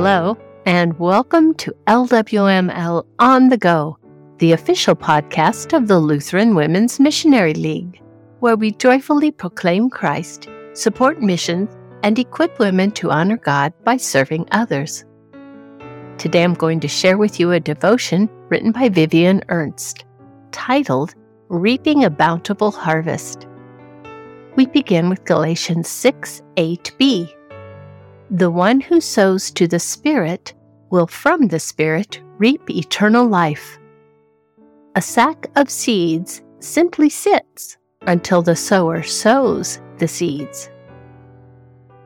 Hello, and welcome to LWML On the Go, the official podcast of the Lutheran Women's Missionary League, where we joyfully proclaim Christ, support missions, and equip women to honor God by serving others. Today I'm going to share with you a devotion written by Vivian Ernst, titled Reaping a Bountiful Harvest. We begin with Galatians 6 8b. The one who sows to the Spirit will from the Spirit reap eternal life. A sack of seeds simply sits until the sower sows the seeds.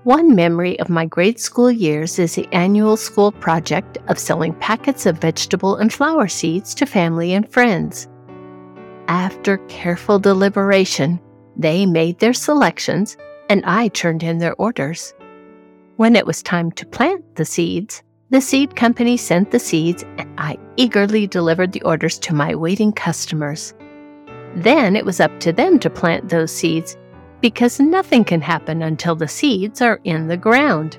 One memory of my grade school years is the annual school project of selling packets of vegetable and flower seeds to family and friends. After careful deliberation, they made their selections and I turned in their orders. When it was time to plant the seeds, the seed company sent the seeds and I eagerly delivered the orders to my waiting customers. Then it was up to them to plant those seeds because nothing can happen until the seeds are in the ground.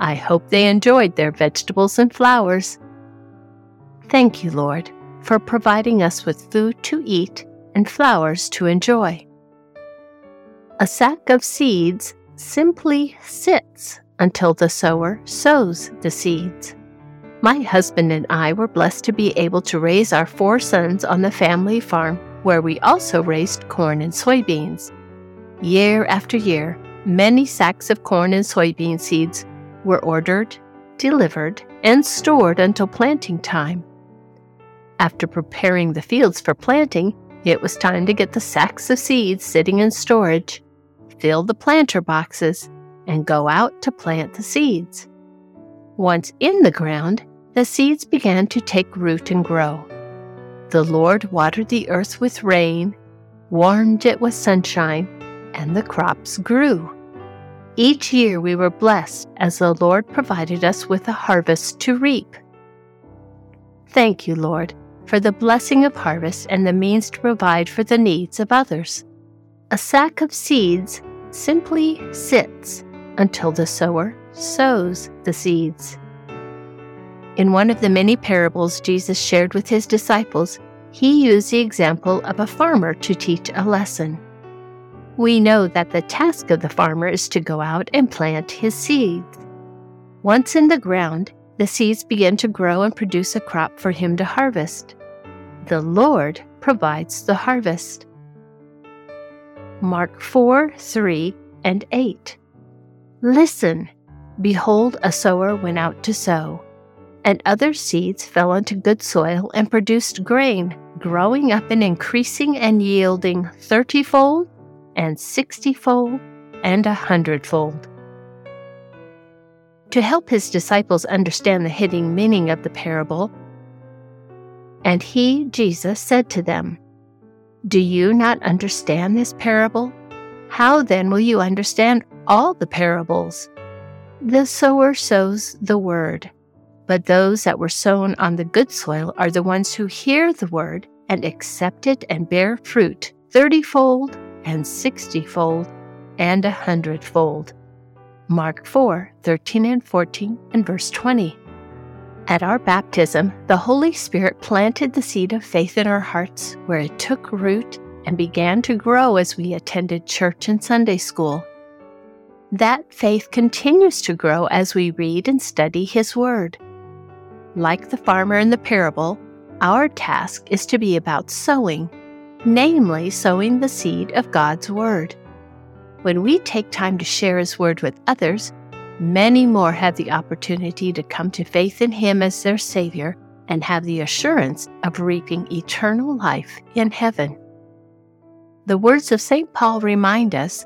I hope they enjoyed their vegetables and flowers. Thank you, Lord, for providing us with food to eat and flowers to enjoy. A sack of seeds simply sits until the sower sows the seeds. My husband and I were blessed to be able to raise our four sons on the family farm where we also raised corn and soybeans. Year after year, many sacks of corn and soybean seeds were ordered, delivered, and stored until planting time. After preparing the fields for planting, it was time to get the sacks of seeds sitting in storage, fill the planter boxes, and go out to plant the seeds. Once in the ground, the seeds began to take root and grow. The Lord watered the earth with rain, warmed it with sunshine, and the crops grew. Each year we were blessed as the Lord provided us with a harvest to reap. Thank you, Lord, for the blessing of harvest and the means to provide for the needs of others. A sack of seeds simply sits until the sower sows the seeds. In one of the many parables Jesus shared with his disciples, he used the example of a farmer to teach a lesson. We know that the task of the farmer is to go out and plant his seeds. Once in the ground, the seeds begin to grow and produce a crop for him to harvest. The Lord provides the harvest. Mark 4 3 and 8. Listen, behold, a sower went out to sow, and other seeds fell into good soil and produced grain, growing up and increasing and yielding thirtyfold and sixtyfold and a hundredfold. To help his disciples understand the hidden meaning of the parable, and he, Jesus, said to them, Do you not understand this parable? How then will you understand all the parables? The sower sows the word, but those that were sown on the good soil are the ones who hear the word and accept it and bear fruit thirtyfold and sixtyfold and a hundredfold. Mark 4 13 and 14 and verse 20. At our baptism, the Holy Spirit planted the seed of faith in our hearts, where it took root and began to grow as we attended church and Sunday school. That faith continues to grow as we read and study His Word. Like the farmer in the parable, our task is to be about sowing namely, sowing the seed of God's Word. When we take time to share His Word with others, many more have the opportunity to come to faith in Him as their Savior and have the assurance of reaping eternal life in heaven. The words of St. Paul remind us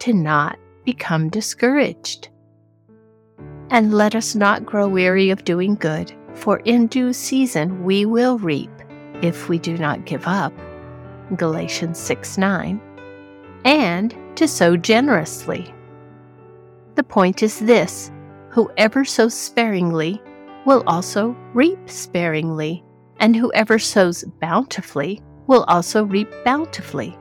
to not become discouraged. And let us not grow weary of doing good, for in due season we will reap if we do not give up. Galatians 6 9, and to sow generously. The point is this whoever sows sparingly will also reap sparingly, and whoever sows bountifully will also reap bountifully.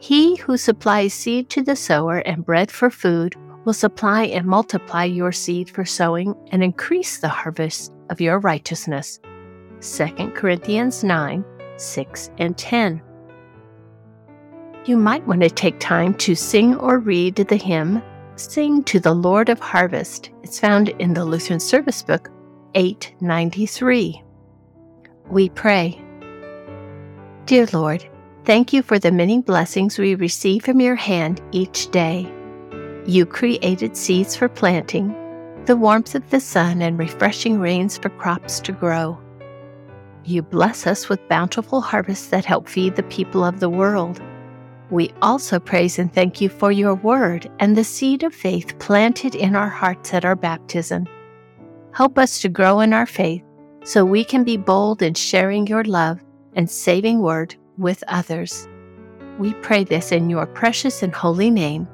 He who supplies seed to the sower and bread for food will supply and multiply your seed for sowing and increase the harvest of your righteousness. 2 Corinthians 9 6 and 10. You might want to take time to sing or read the hymn Sing to the Lord of Harvest. It's found in the Lutheran Service Book 893. We pray. Dear Lord, thank you for the many blessings we receive from your hand each day. You created seeds for planting, the warmth of the sun, and refreshing rains for crops to grow. You bless us with bountiful harvests that help feed the people of the world. We also praise and thank you for your word and the seed of faith planted in our hearts at our baptism. Help us to grow in our faith so we can be bold in sharing your love and saving word with others. We pray this in your precious and holy name.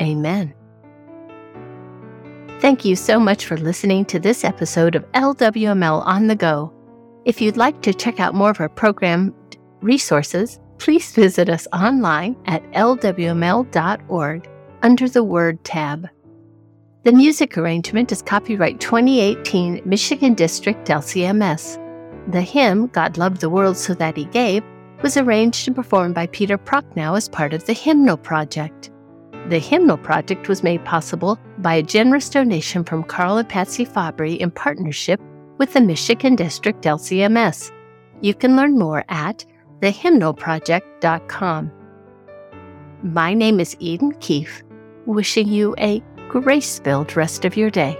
Amen. Thank you so much for listening to this episode of LWML on the Go. If you'd like to check out more of our program resources, please visit us online at lwml.org under the Word tab. The music arrangement is copyright 2018 Michigan District LCMS. The hymn, God Loved the World So That He Gave, was arranged and performed by Peter Prochnow as part of the Hymnal Project. The Hymnal Project was made possible by a generous donation from Carl and Patsy Fabry in partnership with the Michigan District LCMS. You can learn more at thehymnalproject.com. My name is Eden Keefe, wishing you a grace filled rest of your day.